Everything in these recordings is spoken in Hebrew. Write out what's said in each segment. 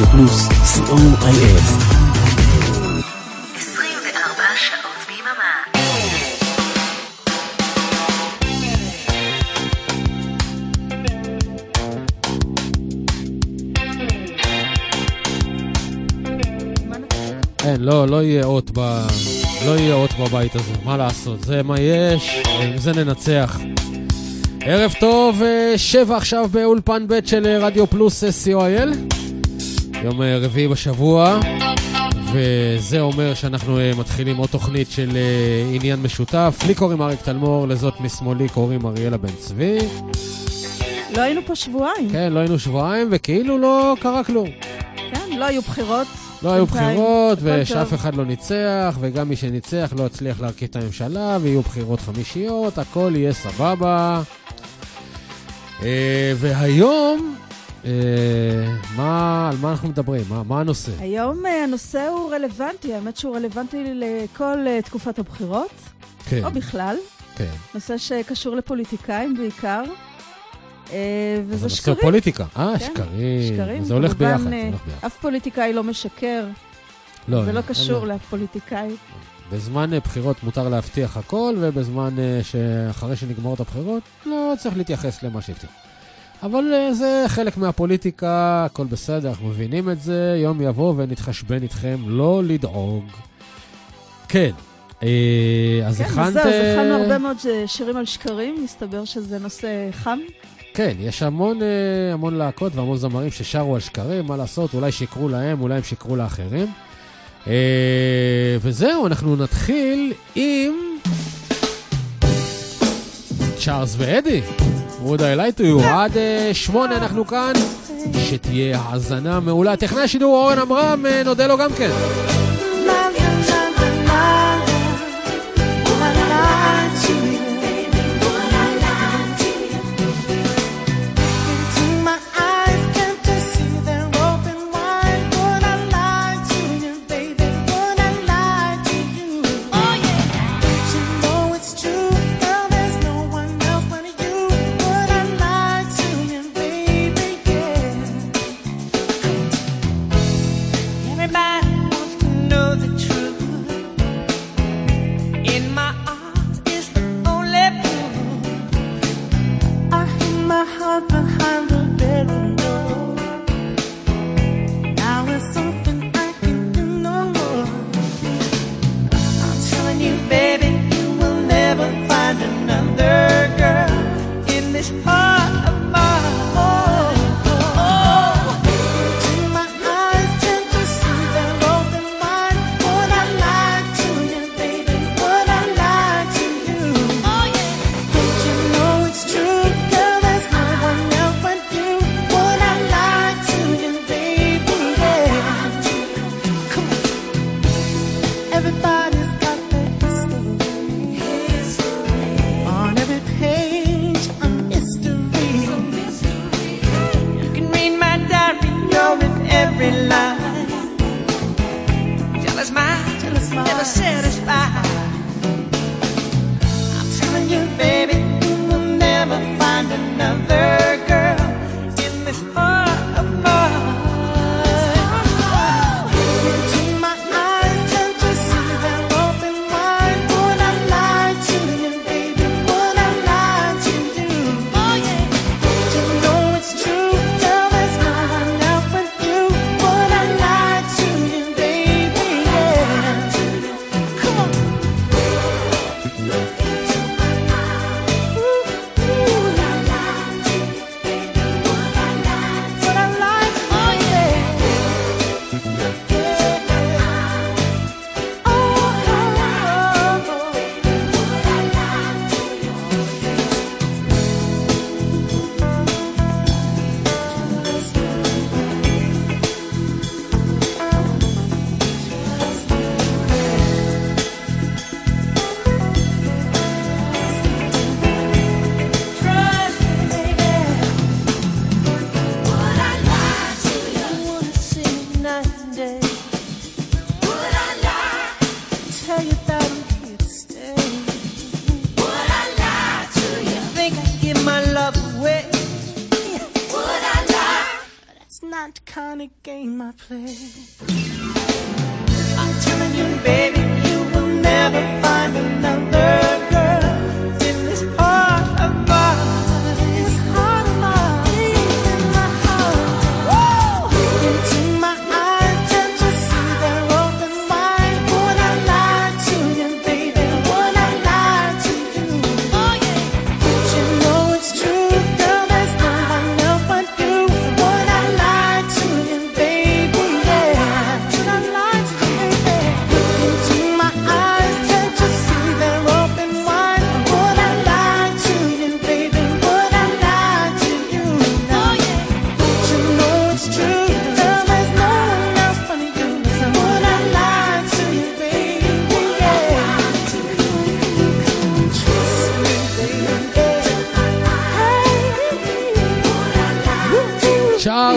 רדיו פלוס, co.il. 24 שעות ביממה. אין, לא, לא יהיה אות ב... לא יהיה אות בבית הזה, מה לעשות? זה מה יש, עם זה ננצח. ערב טוב, אה, שבע עכשיו באולפן ב' של אה, רדיו פלוס אה, co.il. יום אה, רביעי בשבוע, וזה אומר שאנחנו אה, מתחילים עוד תוכנית של אה, עניין משותף. לי קוראים אריק תלמור, לזאת משמאלי קוראים אריאלה בן צבי. לא היינו פה שבועיים. כן, לא היינו שבועיים, וכאילו לא קרה כלום. כן, לא היו בחירות. לא היו. בחירות, ושאף. אחד לא ניצח, וגם מי שניצח לא הצליח להרכיב את הממשלה, ויהיו בחירות חמישיות, הכל יהיה סבבה. והיום, מה, על מה אנחנו מדברים? מה, מה הנושא? היום אה, הנושא הוא רלוונטי, האמת שהוא רלוונטי לכל אה, תקופת הבחירות, כן, או בכלל. כן. נושא שקשור לפוליטיקאים בעיקר. אה, וזה שקרים. הוא פוליטיקה. אה, כן, שקרים. שקרים, זה הולך ביחד, זה אה, הולך ביחד. אף פוליטיקאי לא משקר, לא, זה לא קשור. לאף פוליטיקאי. בזמן אה, בחירות מותר להבטיח הכל, ובזמן אה, שאחרי שנגמרות הבחירות, לא צריך להתייחס למה שהבטיח. אבל אה, זה חלק מהפוליטיקה, הכל בסדר, אנחנו מבינים את זה, יום יבוא ונתחשבן איתכם, לא לדאוג. כן, אה, אז כן, הכנת... אז זהו, אז הכנו הרבה מאוד אה, שירים על שקרים, מסתבר שזה נושא חם. כן, יש המון, המון להקות והמון זמרים ששרו על שקרים, מה לעשות, אולי שיקרו להם, אולי הם שיקרו לאחרים. וזהו, אנחנו נתחיל עם צ'ארלס ואדי. Would I lie to you. עד אה, שמונה אנחנו כאן, שתהיה האזנה מעולה. טכנאי השידור אורן עמרם, אה, נודה לו גם כן.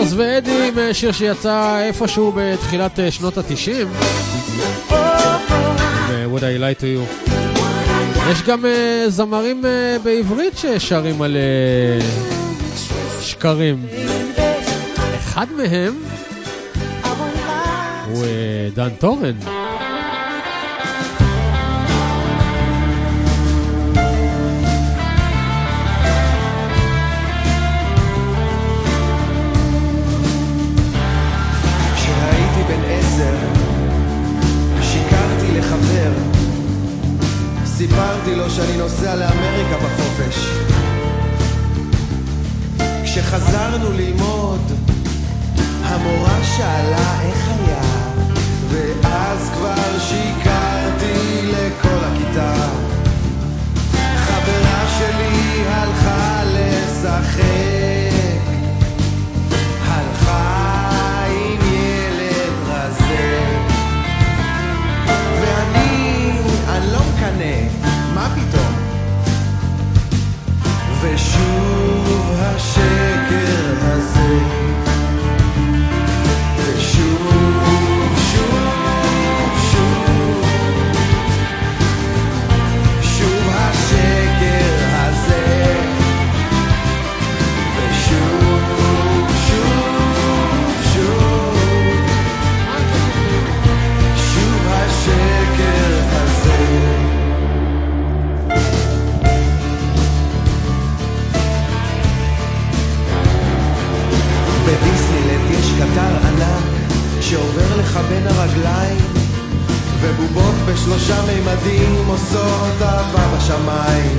צ'ארלס ואדי עם אה, שיר שיצא איפשהו בתחילת אה, שנות התשעים, ב-Would I Lie to You. יש גם אה, זמרים בעברית ששרים על שקרים. אחד מהם הוא דן טורן. שאני נוסע לאמריקה בחופש. כשחזרנו ללמוד, המורה שאלה איך היה, ואז כבר שיקרתי לכל הכיתה. חברה שלי הלכה לשחק ושוב השקר הזה שעובר לך בין הרגליים ובובות בשלושה מימדים עושות אהבה בשמיים.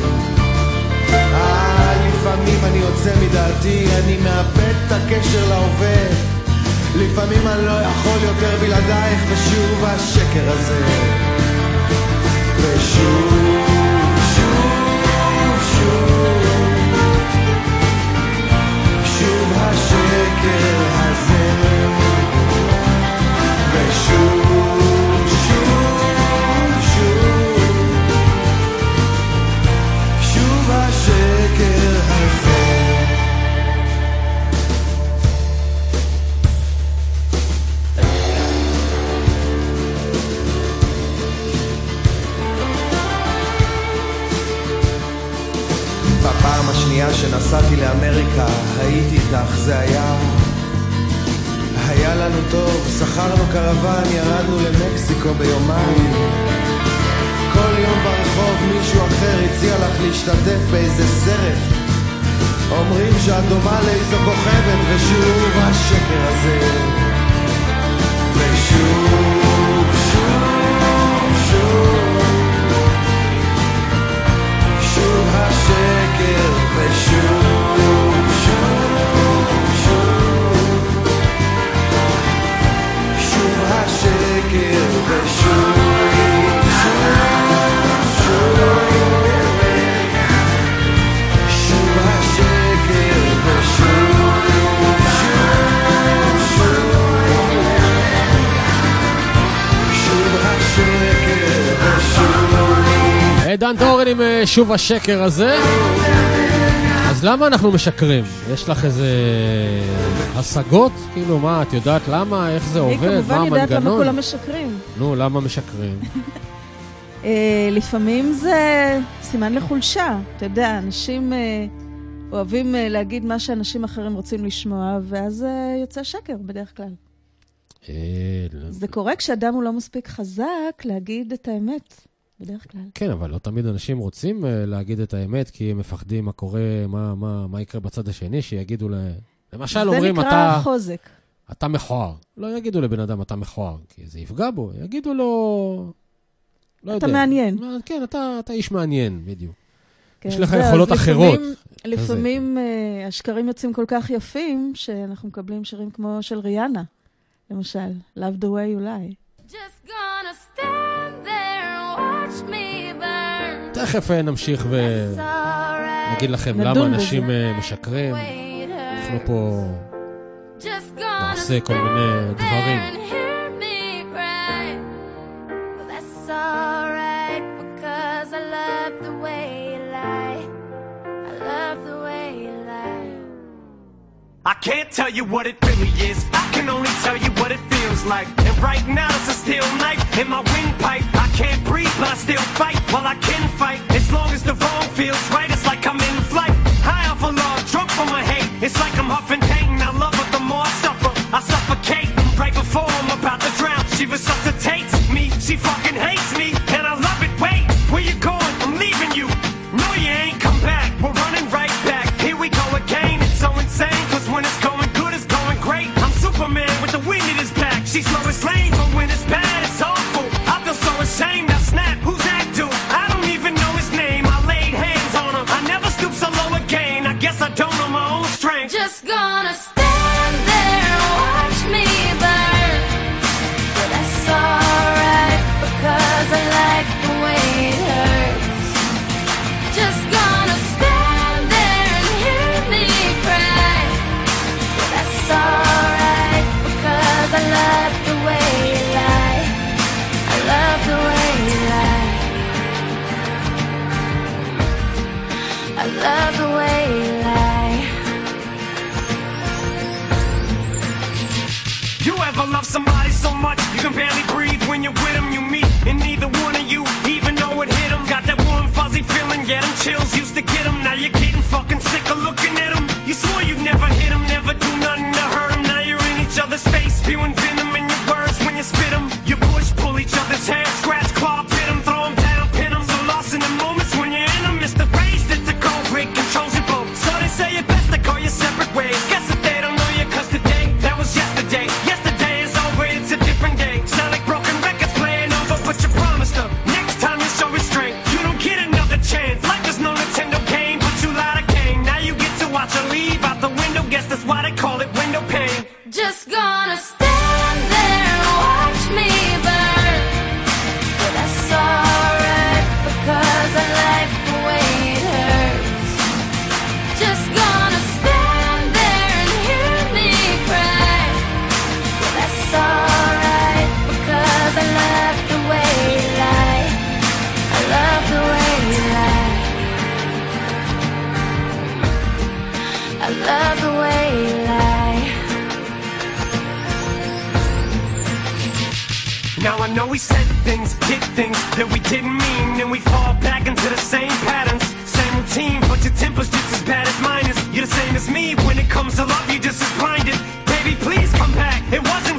אה, לפעמים אני יוצא מדעתי, אני מאבד את הקשר להווה. לפעמים אני לא יכול יותר בלעדייך, ושוב השקר הזה. ושוב, השנייה שנסעתי לאמריקה, הייתי איתך, זה היה... היה לנו טוב, שכרנו קרוון, ירדנו למקסיקו ביומיים. כל יום ברחוב מישהו אחר הציע לך להשתתף באיזה סרט. אומרים שאת דומה לאיזו כוכבת, ושוב השקר הזה. ושוב, שוב, שוב. שוב השקר ושוב, שוב, שוב. דן טורן עם אה, שוב השקר הזה. אז למה אנחנו משקרים? יש לך איזה השגות? כאילו, מה, את יודעת למה? איך זה אני עובד? מה כמובן יודעת למה המנגנון? כולם משקרים. נו, למה משקרים? אה, לפעמים זה סימן לחולשה. אתה יודע, אנשים אה, אוהבים להגיד מה שאנשים אחרים רוצים לשמוע, ואז יוצא שקר בדרך כלל. לא- זה קורה כשאדם הוא לא מספיק חזק להגיד את האמת, בדרך כלל. כן, אבל לא תמיד אנשים רוצים אה, להגיד את האמת, כי הם מפחדים מה קורה, מה, מה, מה יקרה בצד השני, שיגידו ל... למשל, זה אומרים, נקרא אתה, חוזק. אתה מכוער. לא יגידו לבן אדם, אתה מכוער, כי זה יפגע בו. יגידו לו... לא אתה יודע. מעניין. מה, כן, אתה, אתה איש מעניין, בדיוק. כן, יש לך אז יכולות לפעמים- אחרות. לפעמים אה, השקרים יוצאים כל כך יפים, שאנחנו מקבלים שירים כמו של ריאנה, למשל, Love the way you lie. Just gonna stand there תכף אה, נמשיך It's ונגיד alright. לכם נדון למה בזה. אנשים אה, משקרים. Way it אנחנו hurts. פה Just gonna נעשה כל מיני stand דברים. there and hear me cry. But that's alright because I love the way you lie. I love the way you lie. I can't tell you what it really is. I can only tell you what it feels like. And right now it's a steel knife in my windpipe. Can't breathe, but I still fight. While I can fight, as long as the wrong feels right, it's like I'm in flight. High off a love, drunk from my hate. It's like I'm huffing pain. I love her the more I suffer. I suffocate right before I'm about to drown. She resuscitates me. She fucking hates me, and I love it. Wait, where you going? I'm leaving you. No, you ain't come back. We're running right back. Here we go again. It's so insane, cause when it's going good, it's going great. I'm Superman with the wind in his back. She's Lois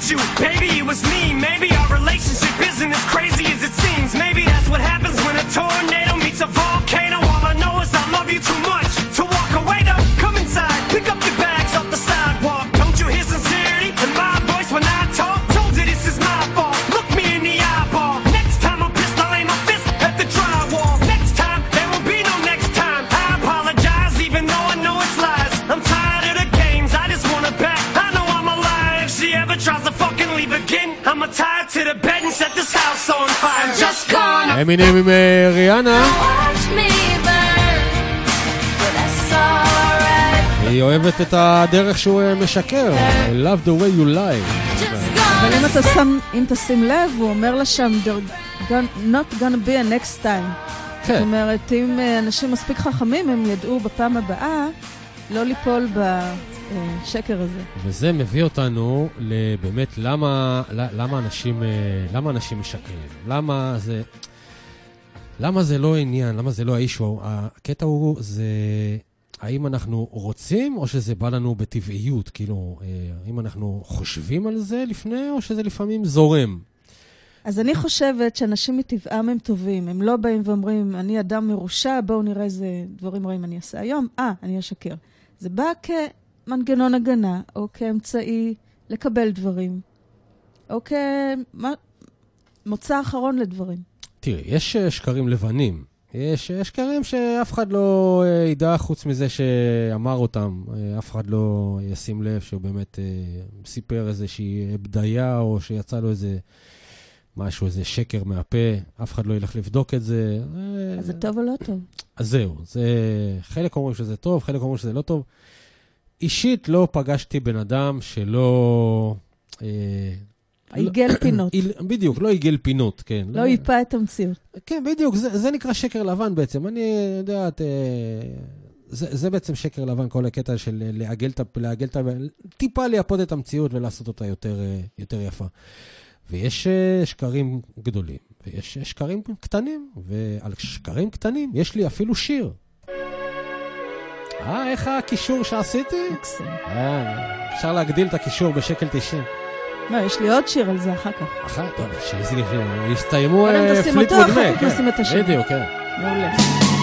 Wasn't you, baby, it was me. Maybe our relationship isn't as crazy as it seems. Maybe that's what happens when a tornado אמינם עם אה, ריאנה. היא אוהבת את הדרך שהוא אה, משקר. I love the way you lie. אבל אם אתה שם, אם תשים לב, הוא אומר לה שם, "There gon- not gonna be a next time. זאת כן, אומרת, אם אה, אנשים מספיק חכמים, הם ידעו בפעם הבאה לא ליפול בשקר הזה. וזה מביא אותנו לבאמת למה, למה, אנשים, למה אנשים משקרים. למה זה... למה זה לא עניין? למה זה לא האישו? הקטע הוא, זה... האם אנחנו רוצים, או שזה בא לנו בטבעיות? כאילו, אה, האם אנחנו חושבים על זה לפני, או שזה לפעמים זורם? אז אני חושבת שאנשים מטבעם הם טובים. הם לא באים ואומרים, אני אדם מרושע, בואו נראה איזה דברים רעים אני אעשה היום, אה, אני אשקר. זה בא כמנגנון הגנה, או כאמצעי לקבל דברים, או כמוצא אחרון לדברים. תראי, יש אה, שקרים לבנים. יש אה, שקרים שאף אחד לא אה, ידע חוץ מזה שאמר אותם. אף אחד לא ישים לב שהוא באמת סיפר איזושהי בדיה, או שיצא לו איזה משהו, איזה שקר מהפה. אף אחד לא ילך לבדוק את זה. אז זה טוב או לא טוב? אז זהו, זה... חלק אומרים שזה טוב, חלק אומרים שזה לא טוב. אישית לא פגשתי בן אדם שלא... אה, עיגל פינות. איל- בדיוק, לא עיגל פינות, כן. לא ייפה את המציאות. כן, בדיוק, זה, זה נקרא שקר לבן בעצם. אני יודעת, אה, זה, זה בעצם שקר לבן, כל הקטע של אה, לעגל את, ה- לעגל את, ה- טיפה לייפות את המציאות ולעשות אותה יותר, אה, יותר יפה. ויש שקרים גדולים, ויש שקרים קטנים, ועל שקרים קטנים יש לי אפילו שיר. אה, איך הקישור שעשיתי? מקסים. אה, אפשר להגדיל את הקישור בשקל 90. לא, יש לי עוד שיר על זה אחר כך. אחת, טוב, שזה- שיסתיימו קודם אה, תשים פליט אותו, אחר כך כן. נשים את השיר. בדיוק, כן. מעולה.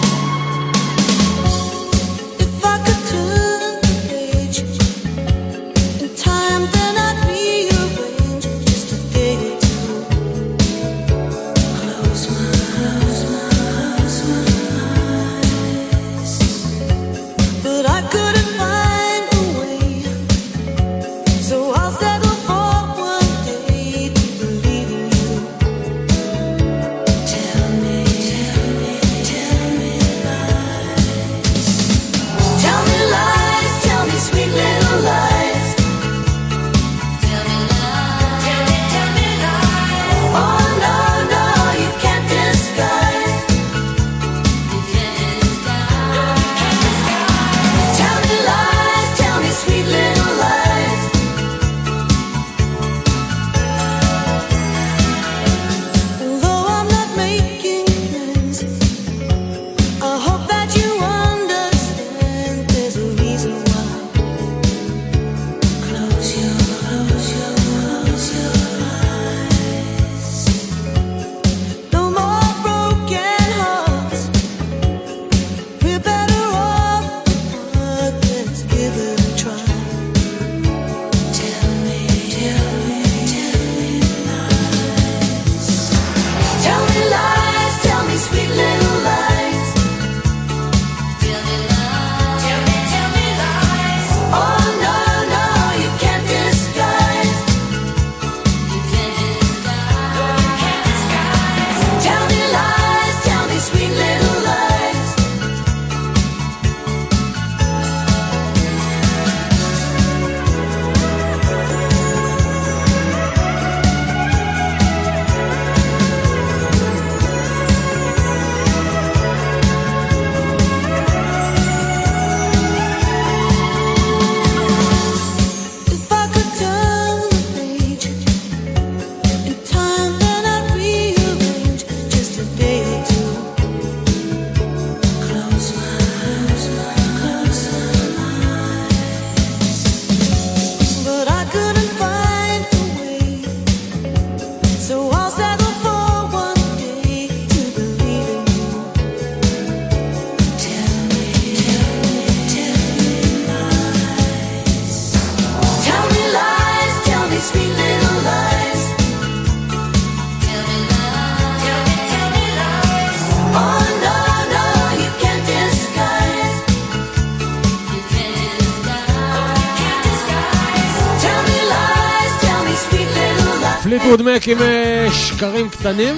עם אה, שקרים קטנים.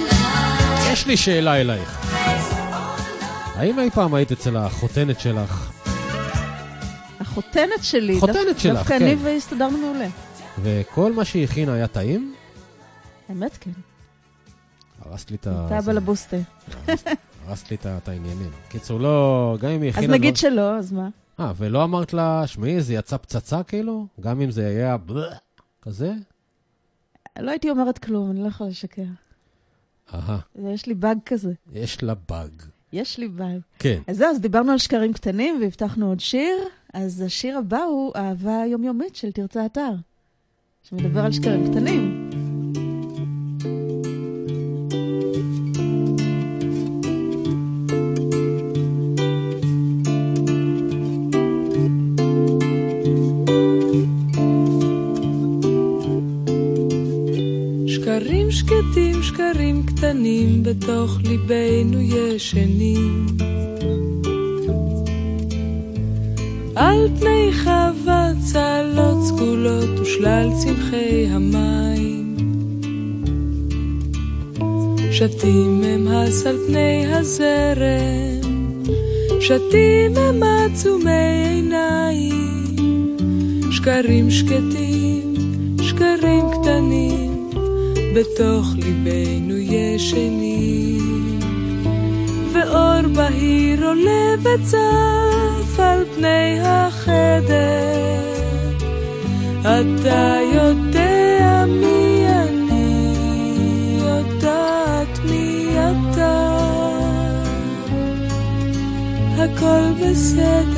יש לי שאלה אלייך. האם אי פעם היית אצל החותנת שלך, החותנת שלי, חותנת דווקא- שלך, דווקא כן. אני והסתדרנו מעולה. וכל מה שהיא הכינה היה טעים? האמת כן. הרסת לי את ה... אתה זה- בלבוסטה. הרסת לי את העניינים. קיצור, לא... גם אם היא אז הכינה... נגיד דבר- שלא, אז מה? אה, ולא אמרת לה, שמעי, זה יצא פצצה כאילו? גם אם זה היה כזה? לא הייתי אומרת כלום, אני לא יכולה לשקר. אהה, יש לי באג כזה. יש לה באג. יש לי בית. כן. אז זהו, אז דיברנו על שקרים קטנים והבטחנו עוד שיר. אז השיר הבא הוא אהבה יומיומית של תרצה אתר, שמדבר על שקרים קטנים. שקטים, שקרים קטנים, בתוך ליבנו ישנים. על פני חווה צהלות סגולות ושלל צמחי המים. שתים הם הס על פני הזרם, שתים הם עצומי עיניים. שקרים שקטים, שקרים קטנים, בתוך ליבנו ישנים. ואור בהיר עולה וצף על פני החדר. אתה יודע מי אני, יודעת מי אתה. הכל בסדר,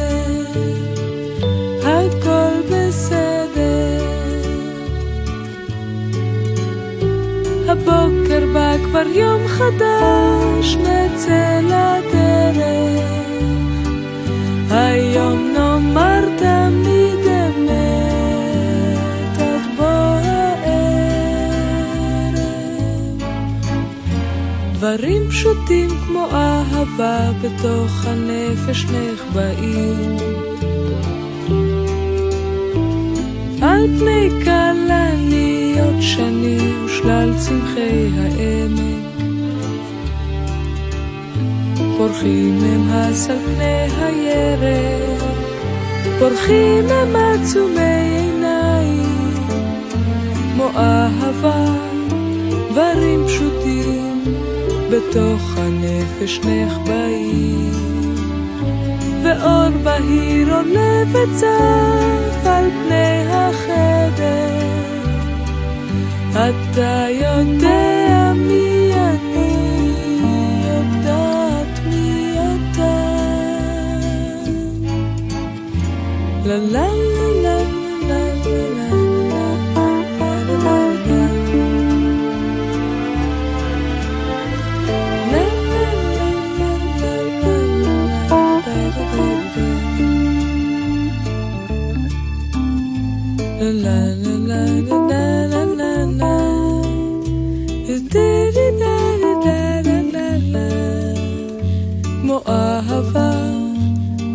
כבר יום חדש, נצא לדרך. היום נאמר תמיד אמת, עד בוא הערב. דברים פשוטים כמו אהבה בתוך הנפש נחבאים. על פני כלניות שני ושלל צמחי העמק. פורחים הם הס על פני הירק, פורחים הם עצומי עיניים, כמו אהבה, דברים פשוטים, בתוך הנפש נחבאים. ואור בהיר עולה וצף על פני החדר. אתה יודע מי אני, יודעת מי אתה. לה לה אהבה,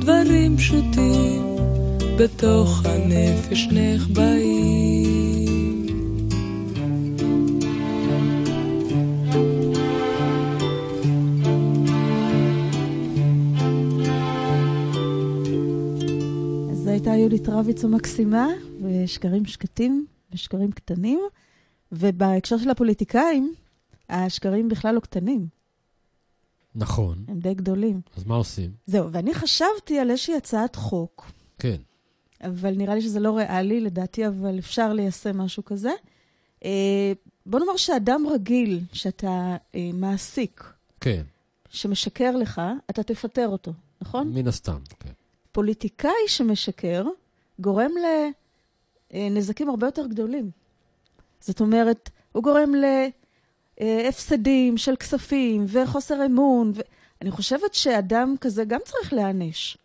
דברים פשוטים, בתוך הנפש נחבאים. אז זו הייתה יהודית רביץ המקסימה, ושקרים שקטים ושקרים קטנים. ובהקשר של הפוליטיקאים, השקרים בכלל לא קטנים, נכון. הם די גדולים. אז מה עושים? זהו, ואני חשבתי על איזושהי הצעת חוק, כן. אבל נראה לי שזה לא ריאלי, לדעתי, אבל אפשר ליישם משהו כזה. אה, בוא נאמר שאדם רגיל שאתה אה, מעסיק, כן. שמשקר לך, אתה תפטר אותו, נכון? מן הסתם, כן. פוליטיקאי שמשקר גורם לנזקים הרבה יותר גדולים. זאת אומרת, הוא גורם להפסדים של כספים וחוסר אמון. ו... אני חושבת שאדם כזה גם צריך להעניש.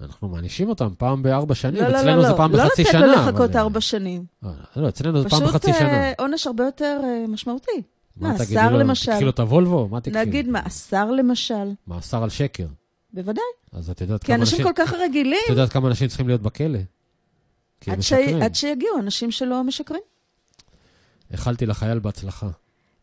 אנחנו מענישים אותם פעם בארבע שנים, לא, לא, אצלנו לא, זה לא. פעם לא בחצי לתת שנה. לו אבל- לחכות ארבע שנים. אה, לא, אצלנו זה פעם פשוט בחצי שנה. אה, עונש הרבה יותר אה, משמעותי. מה, מאסר לו, למשל. תקחי לו את הוולבו? מה תקחי? נגיד מאסר למשל. מאסר על שקר. בוודאי. אז את יודעת כי כמה אנשים אנשים... כל כך רגילים, את יודעת כמה אנשים צריכים להיות בכלא? כי הם. משקרים. עד שיגיעו אנשים שלא משקרים. איחלתי לחייל בהצלחה.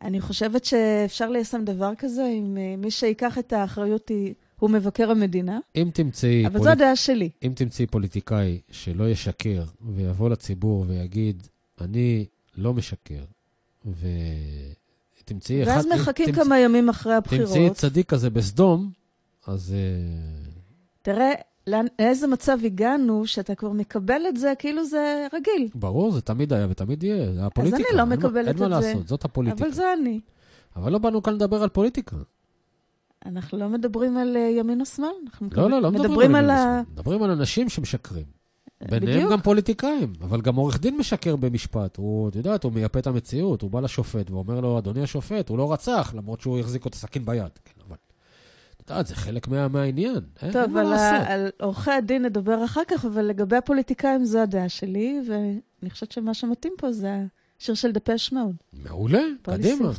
אני חושבת שאפשר ליישם דבר כזה אם אה, מי שיקח את האחריות הוא מבקר המדינה, אם תמצאי, אבל פוליט- זו הדעה שלי. אם תמצאי פוליטיקאי שלא ישקר ויבוא לציבור ויגיד, אני לא משקר, ותמצאי אחד... ואז מחכים תמצ- כמה ימים אחרי תמצאי הבחירות. צדיק כזה בסדום, אז... אה, תראה לאיזה מצב הגענו שאתה כבר מקבל את זה כאילו זה רגיל. ברור, זה תמיד היה ותמיד יהיה, זה הפוליטיקה. אני לא אין מה- מקבלת אין מה את זה, לעשות, זאת הפוליטיקה. אבל זה אני. אבל לא באנו כאן לדבר על פוליטיקה. אנחנו לא מדברים על אה, ימין או שמאל, אנחנו לא, לא, לא מדברים, מדברים על ימין ה... ושמאל. מדברים על אנשים שמשקרים. ביניהם בדיוק. גם פוליטיקאים, אבל גם עורך דין משקר במשפט. הוא, את יודעת, הוא מייפה את המציאות, הוא בא לשופט ואומר לו, אדוני השופט, הוא לא רצח, למרות שהוא החזיק את הסכין ביד. כן, אבל... את יודעת, זה חלק מה, מהעניין. טוב, על. על עורכי הדין נדבר אחר כך, אבל לגבי הפוליטיקאים זו הדעה שלי, ואני חושבת שמה שמתאים פה זה השיר של דפש מאוד. מעולה, קדימה.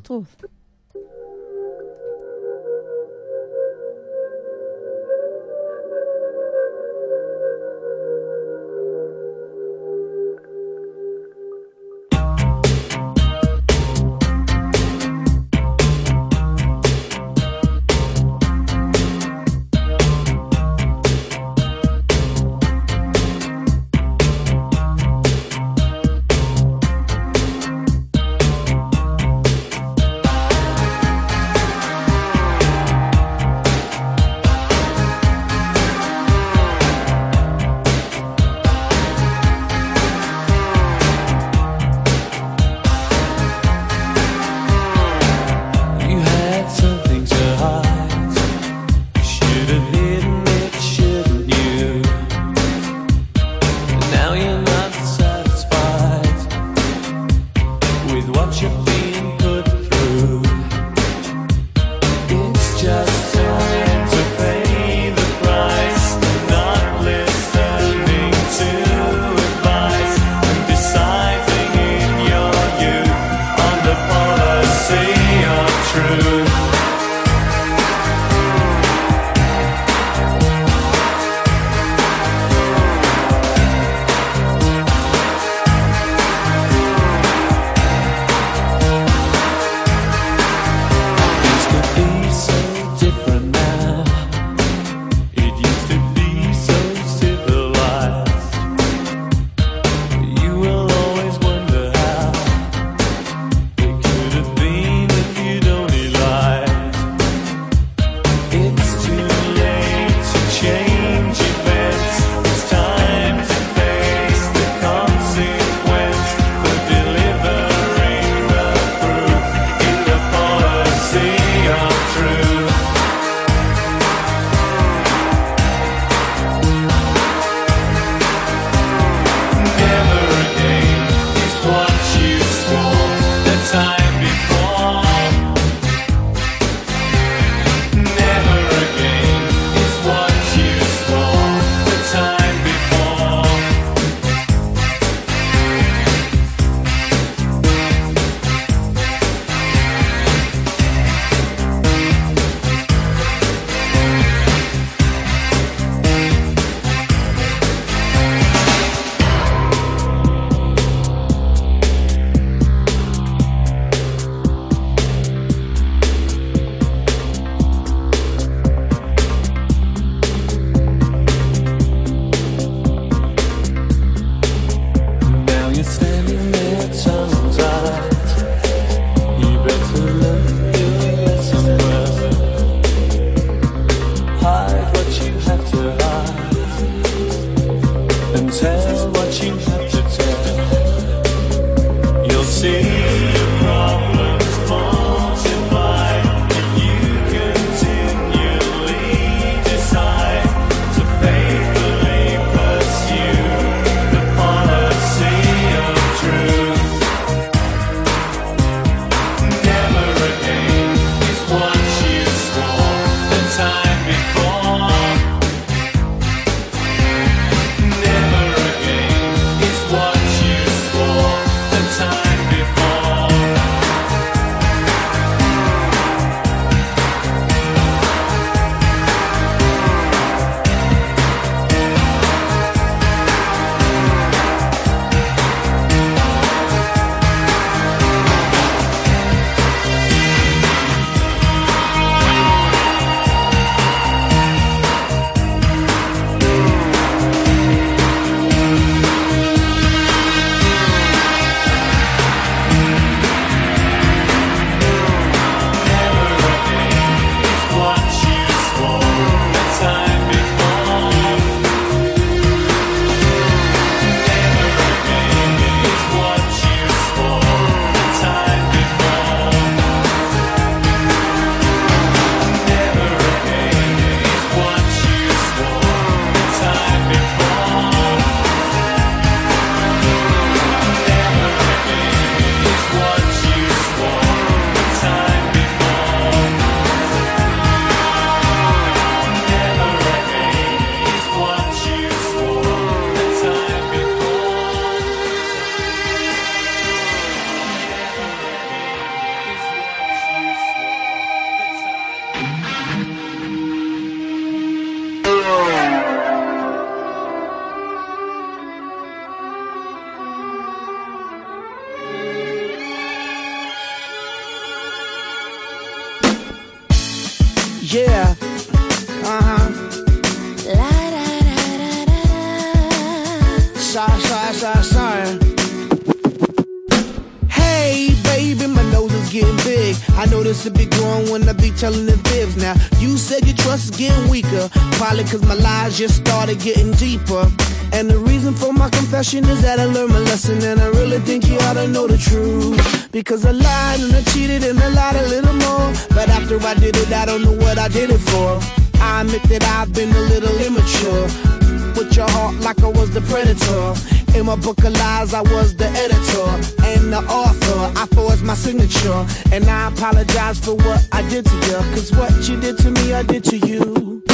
My book of lies, I was the editor and the author. I forged my signature, and I apologize for what I did to you. Cause what you did to me, I did to you.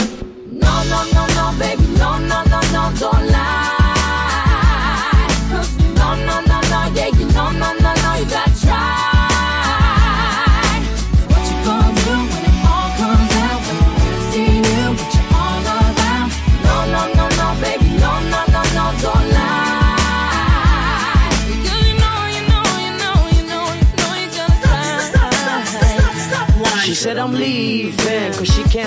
No, no, no, no, baby, no, no, no, no, don't lie.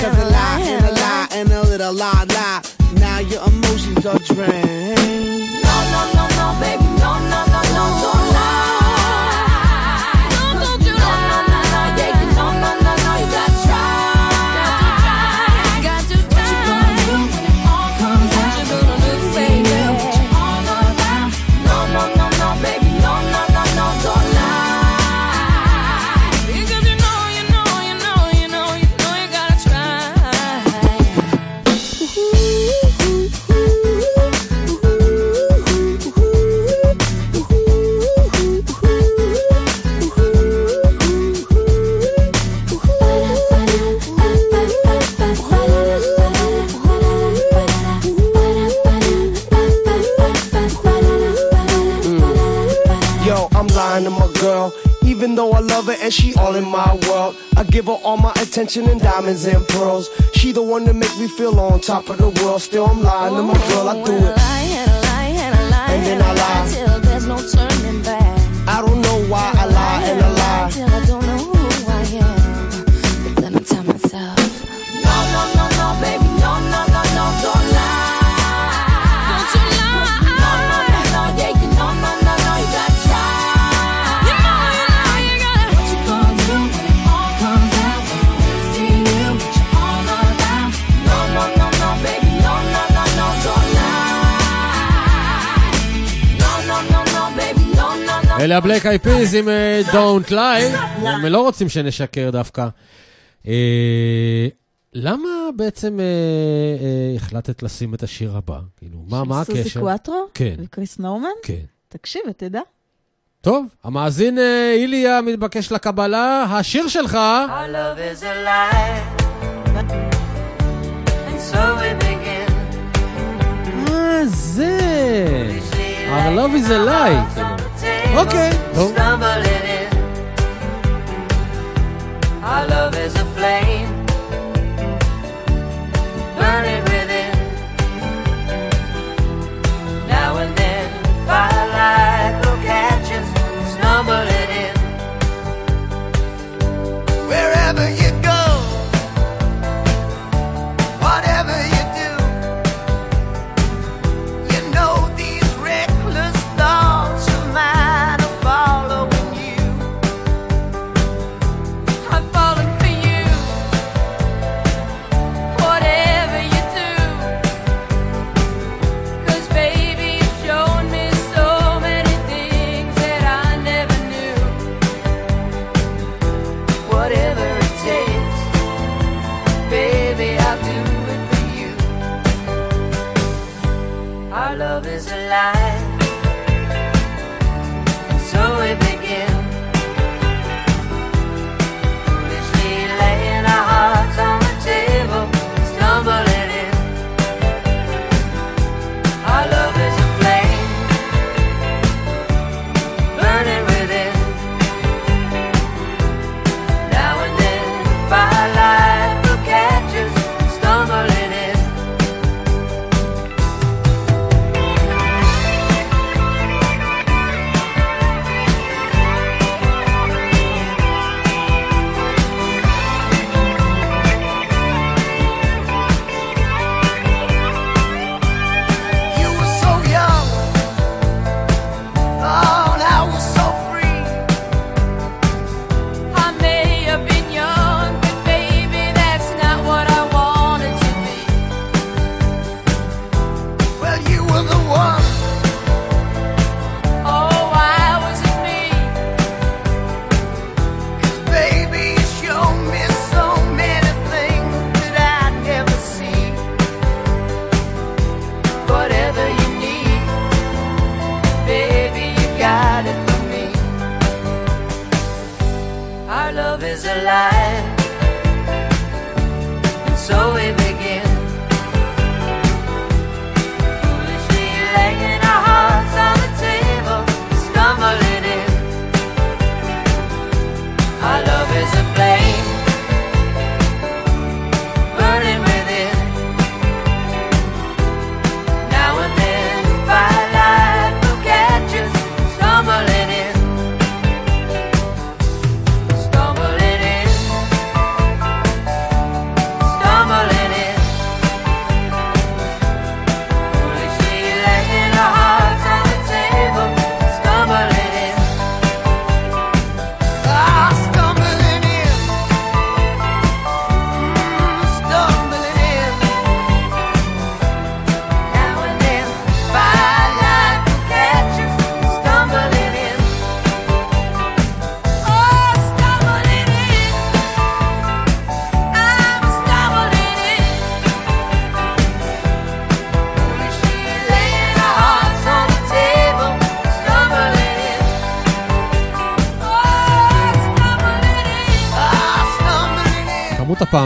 Cause a lie and a lie and a little lie, lie. Now your emotions are drained. No, no, no, no, baby, no, no, no, no, don't her and she all in my world, I give her all my attention and diamonds and pearls. She the one that make me feel on top of the world. Still, I'm lying to my girl. I do it. And then I lie. Till there's no turning back. I don't know why I lie and I lie. אלה הבלק איי פיז עם אה, Don't Lie, הם לא רוצים שנשקר דווקא. אה, למה בעצם אה, אה, החלטת לשים את השיר הבא? כאילו, מה מה סוזי הקשר? קוואטרו? כן. וקריס נורמן? כן. תקשיב ותדע. טוב, המאזין אה, איליה מתבקש לקבלה, השיר שלך, Our love is a lie. And so we begin. אה, זה, Our love is a table, okay. Oh. Stumbling in. Our love is a flame.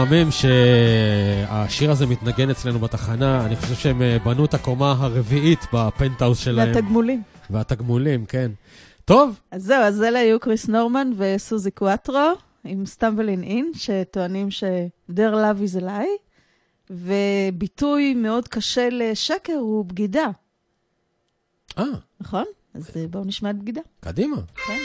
כמות הפעמים שהשיר הזה מתנגן אצלנו בתחנה, אני חושב שהם אה, בנו את הקומה הרביעית בפנטהאוס שלהם. והתגמולים. והתגמולים, כן. טוב, אז זהו, אז אלה היו קריס נורמן וסוזי קואטרו עם סטמבלין אין, שטוענים ש-Their love is a lie, וביטוי מאוד קשה לשקר הוא בגידה, אה, נכון? אז אה, בואו נשמע את בגידה. קדימה. כן.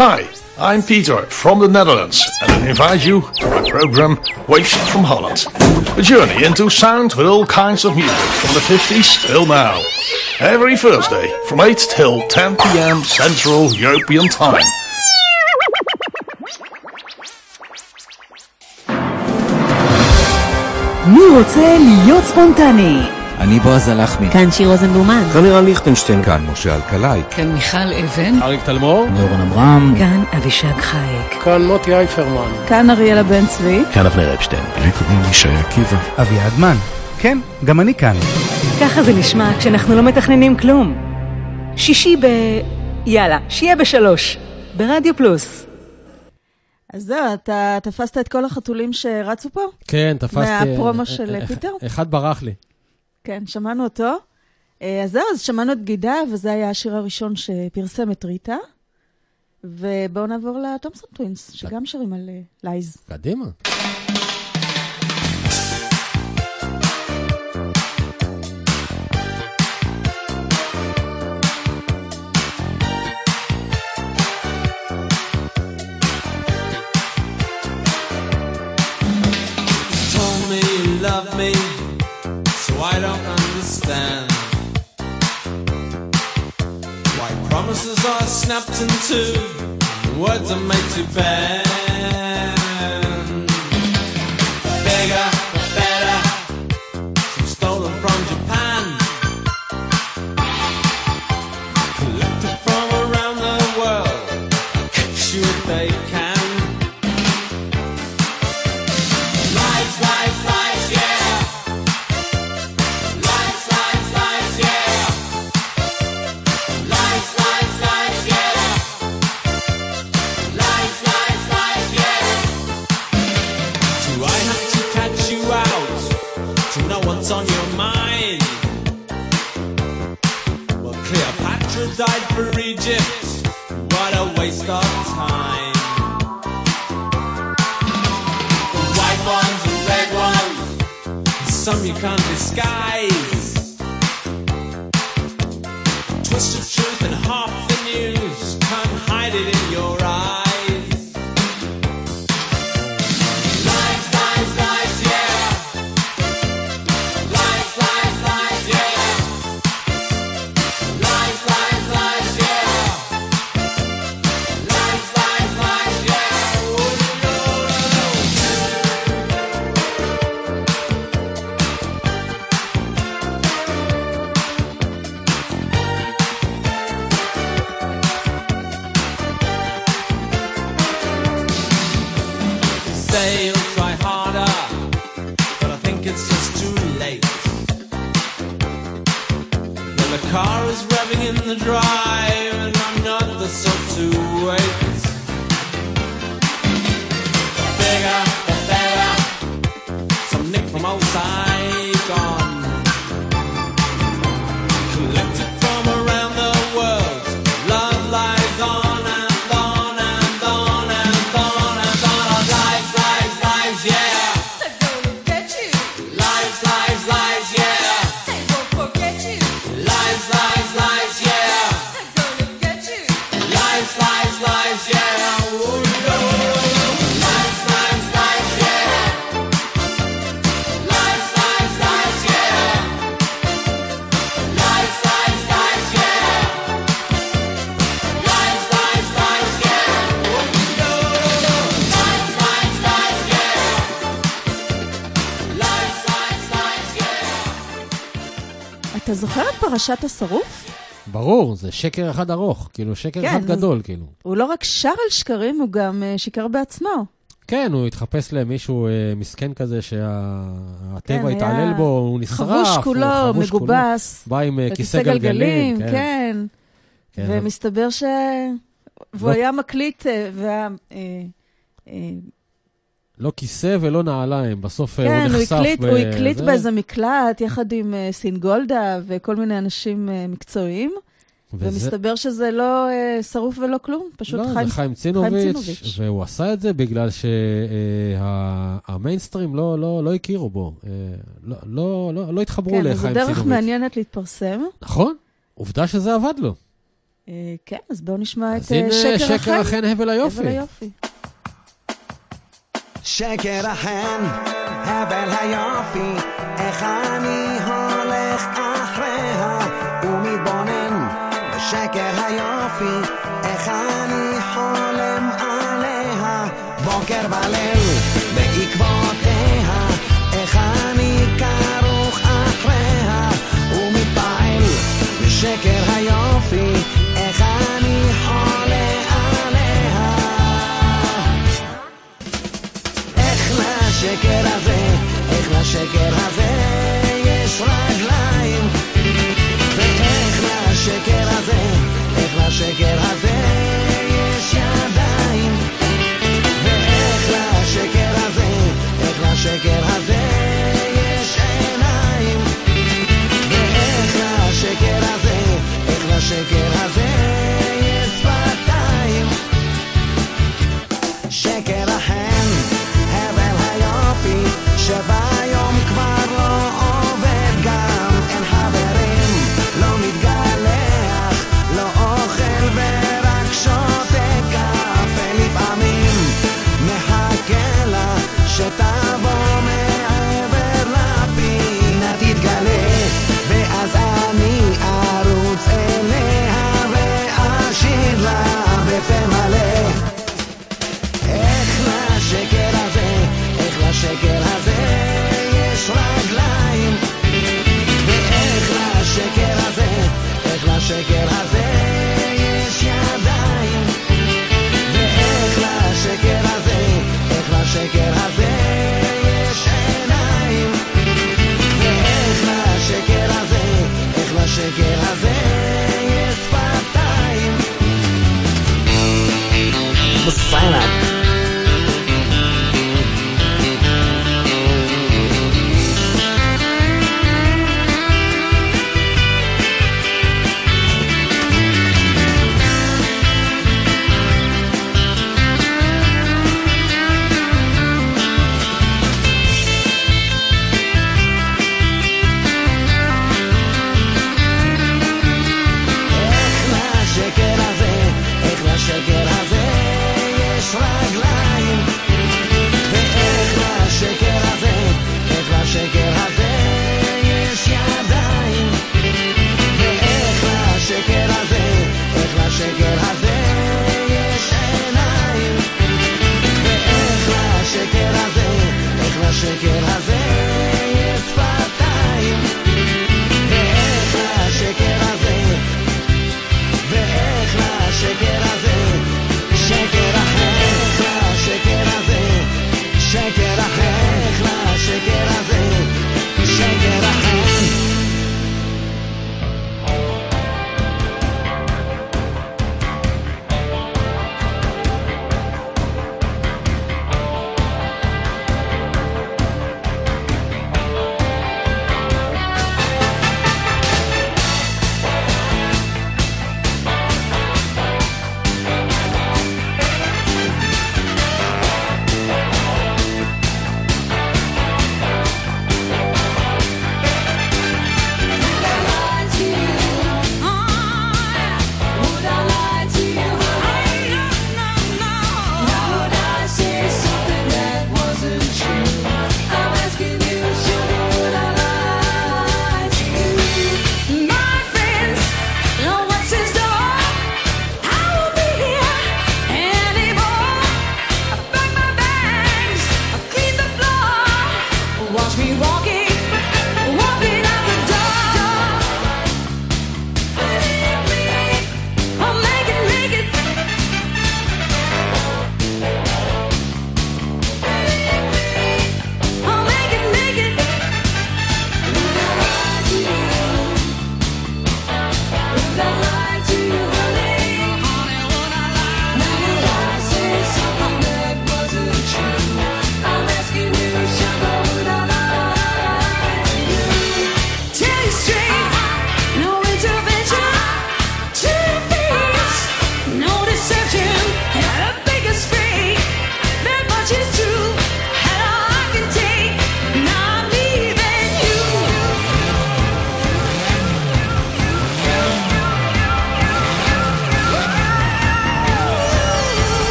Hi, I'm Peter from the Netherlands and I invite you to my program Waves from Holland. A journey into sound with all kinds of music from the 50s till now. Every Thursday from 8 till 10 pm Central European Time. Miroce Liot אני בועז הלחמי. כאן שיר רוזנבלומן. כאן נירן ליכטנשטיין. כאן משה אלקלעי. כאן מיכל אבן. אריק תלמור. נורן אברהם. כאן אבישג חייק. כאן מוטי אייפרמן. כאן אריאלה בן צבי. כאן אבנר אפשטיין. לי קוראים ישי עקיבא. אביעד מן. כן, גם אני כאן. ככה זה נשמע כשאנחנו לא מתכננים כלום. שישי ב... יאללה, שיהיה בשלוש. ברדיו פלוס. אז זהו, אתה תפסת את כל החתולים שרצו פה? כן, תפסתי... מהפרומו אה, של אה, פיטר? אחד ברח לי. כן, שמענו אותו. אה, אז זהו, אז שמענו את בגידה, וזה היה השיר הראשון שפרסם את ריטה. ובואו נעבור ל Thompson Twins, שגם שרים על אה, Lies. קדימה. love me, understand why promises are snapped in two, words are made to bend. Bigger, some you can't disguise. השרוף? ברור, זה שקר אחד ארוך, כאילו שקר כן, אחד גדול, כאילו. הוא לא רק שר על שקרים, הוא גם אה, שיקר בעצמו. כן, הוא התחפש למישהו אה, מסכן כזה שהטבע כן, היה התעלל בו, הוא נשרף. חבוש הוא כולו, חבוש כולו. מגובס. בא עם בכיסא כיסא גלגלים. כן. כן, ומסתבר ש... והוא לא- היה מקליט אה, והיה... אה, אה, לא כיסא ולא נעליים, בסוף אה, כן, הוא נחשף... כן, הוא הקליט, ב... הוא הקליט זה... באיזה מקלט, יחד עם אה, סינגולדה וכל מיני אנשים אה, מקצועיים. וזה... ומסתבר שזה לא אה, שרוף ולא כלום, פשוט לא, חיים, חיים, חיים צינוביץ'. והוא עשה את זה בגלל שהמיינסטרים אה, לא, לא, לא הכירו בו, אה, לא, לא, לא, לא התחברו כן, לחיים צינוביץ'. כן, זו דרך מעניינת להתפרסם. נכון, עובדה שזה עבד לו. אה, כן, אז בואו נשמע אז את הנה, שקר, החיים. אז הנה שקר אכן הבל היופי. הבל היופי. שקר החן, הבל היופי, איך אני הולך אחריה ומתבונן בשקר היופי, איך אני חולק לשקר הזה, איך לשקר הזה יש רגליים? ואיך לשקר הזה, איך לשקר הזה יש ידיים? ואיך לשקר הזה, איך לשקר הזה יש עיניים? ואיך לשקר הזה, איך לשקר הזה check it out.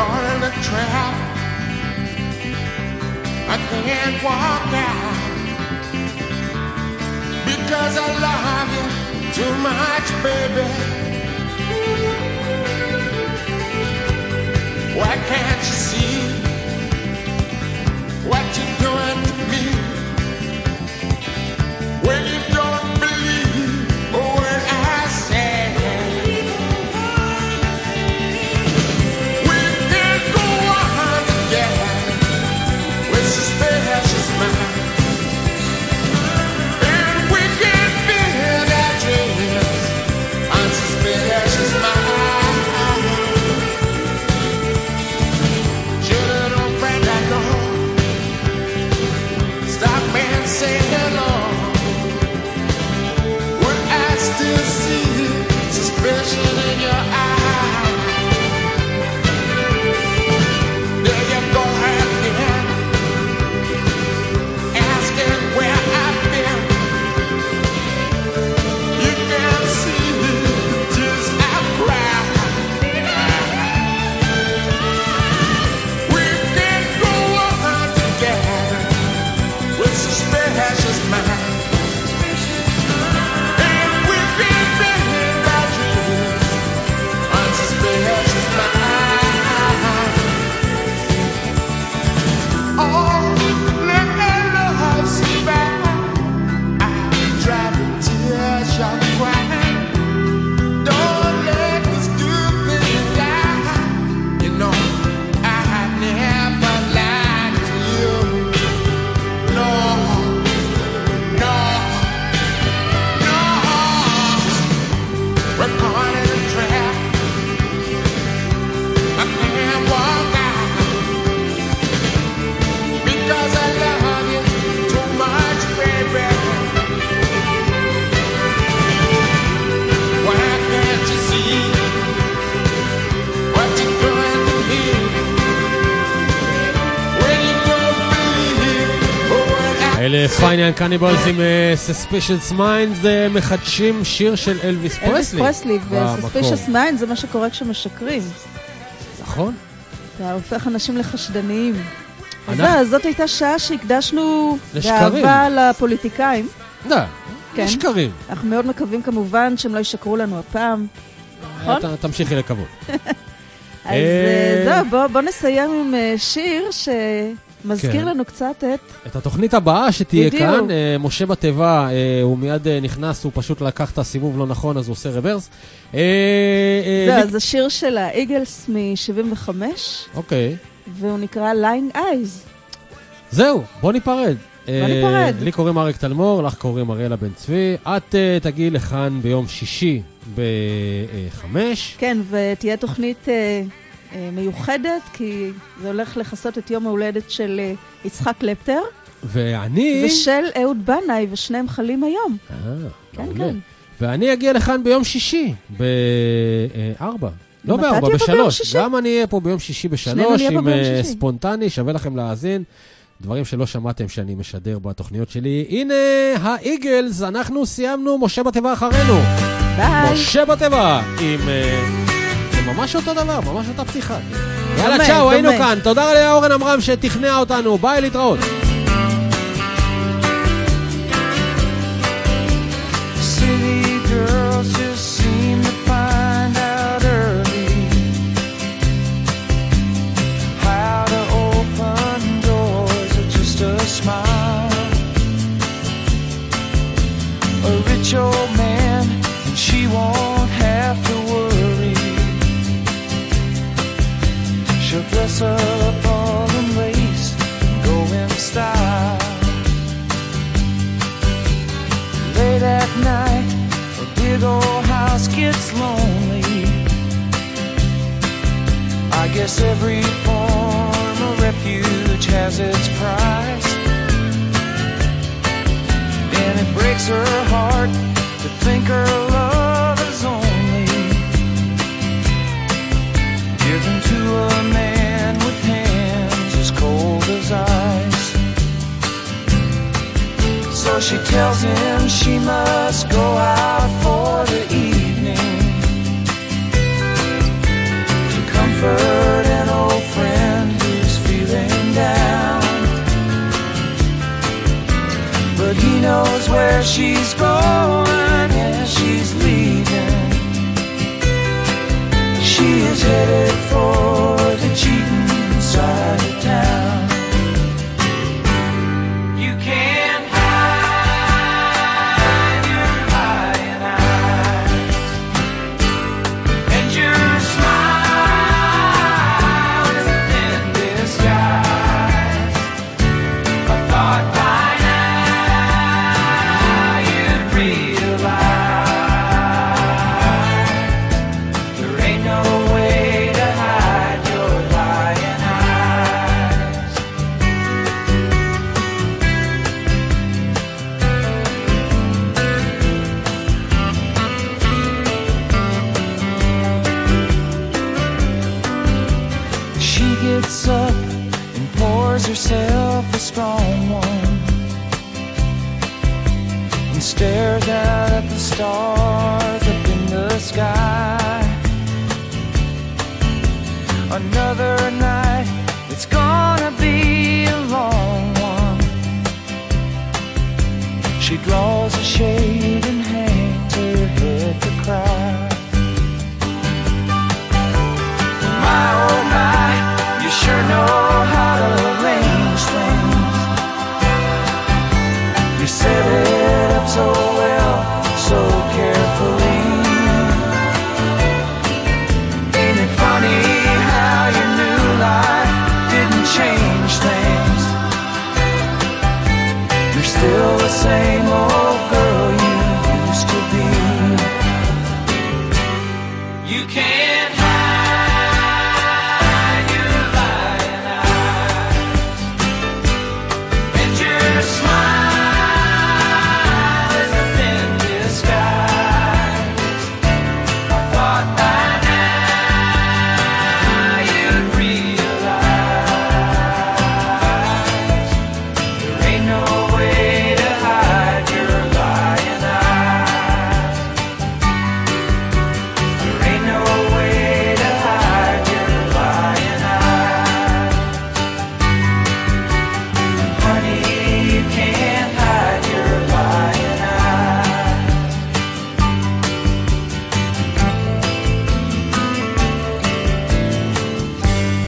Caught in a trap. I can't walk out because I love you too much, baby. Why can't you Fine Young Cannibals עם Suspicious Minds, מחדשים שיר של אלוויס פרסלי. אלוויס פרסלי. ו Suspicious Minds זה מה שקורה כשמשקרים. נכון. אתה הופך אנשים לחשדניים. אז זה- זאת הייתה שעה שהקדשנו לשקרים. באהבה לפוליטיקאים. כן. שקרים. אנחנו מאוד מקווים כמובן שהם לא ישקרו לנו הפעם. נכון? תמשיכי לקוות. אז אה, אה, זהו, בוא- בוא נסיים עם אה, שיר שמזכיר כן. לנו קצת את... את התוכנית הבאה שתהיה בדיוק. כאן, אה, משה בתיבה, אה, הוא מיד אה, נכנס, הוא פשוט לקח את הסיבוב לא נכון, אז הוא עושה רוורס. אה, אה, זהו, ליק- אז השיר של האיגלס מ-75, אוקיי. והוא נקרא Lying Eyes. זהו, בוא ניפרד. בוא אה, ניפרד. לי קוראים אריק תלמור, לך קוראים אריאלה בן צבי. את אה, תגיעי לכאן ביום שישי בחמש. כן, ותהיה תוכנית אה, אה, מיוחדת, כי זה הולך לכסות את יום ההולדת של אה, יצחק קלפטר, ואני... ושל אהוד בנאי, ושניהם חלים היום. אה, כן, מעולה. כן. ואני אגיע לכאן ביום שישי, בארבע. לא גם אתה בארבע, בשלוש. גם אני אהיה פה ביום שישי בשלוש, עם אה. ספונטני, שווה לכם להאזין. דברים שלא שמעתם שאני משדר בתוכניות שלי. הנה האיגלס, אנחנו סיימנו, משה בתיבה אחרינו. ביי. משה בתיבה, עם... אה, זה ממש אותו דבר, ממש אותה פתיחה. יאללה, דומה, צ'או, היינו דומה. כאן. תודה לאורן עמרם שתכנע אותנו. ביי, להתראות. City dress up all in lace and go in style. Late at night, a big old house gets lonely. I guess every form of refuge has its price. And it breaks her heart to think her love is only given to a man hands as cold as ice. So she tells him she must go out for the evening to comfort an old friend who's feeling down. But he knows where she's going and she's leaving. She is headed for the cheating side of town.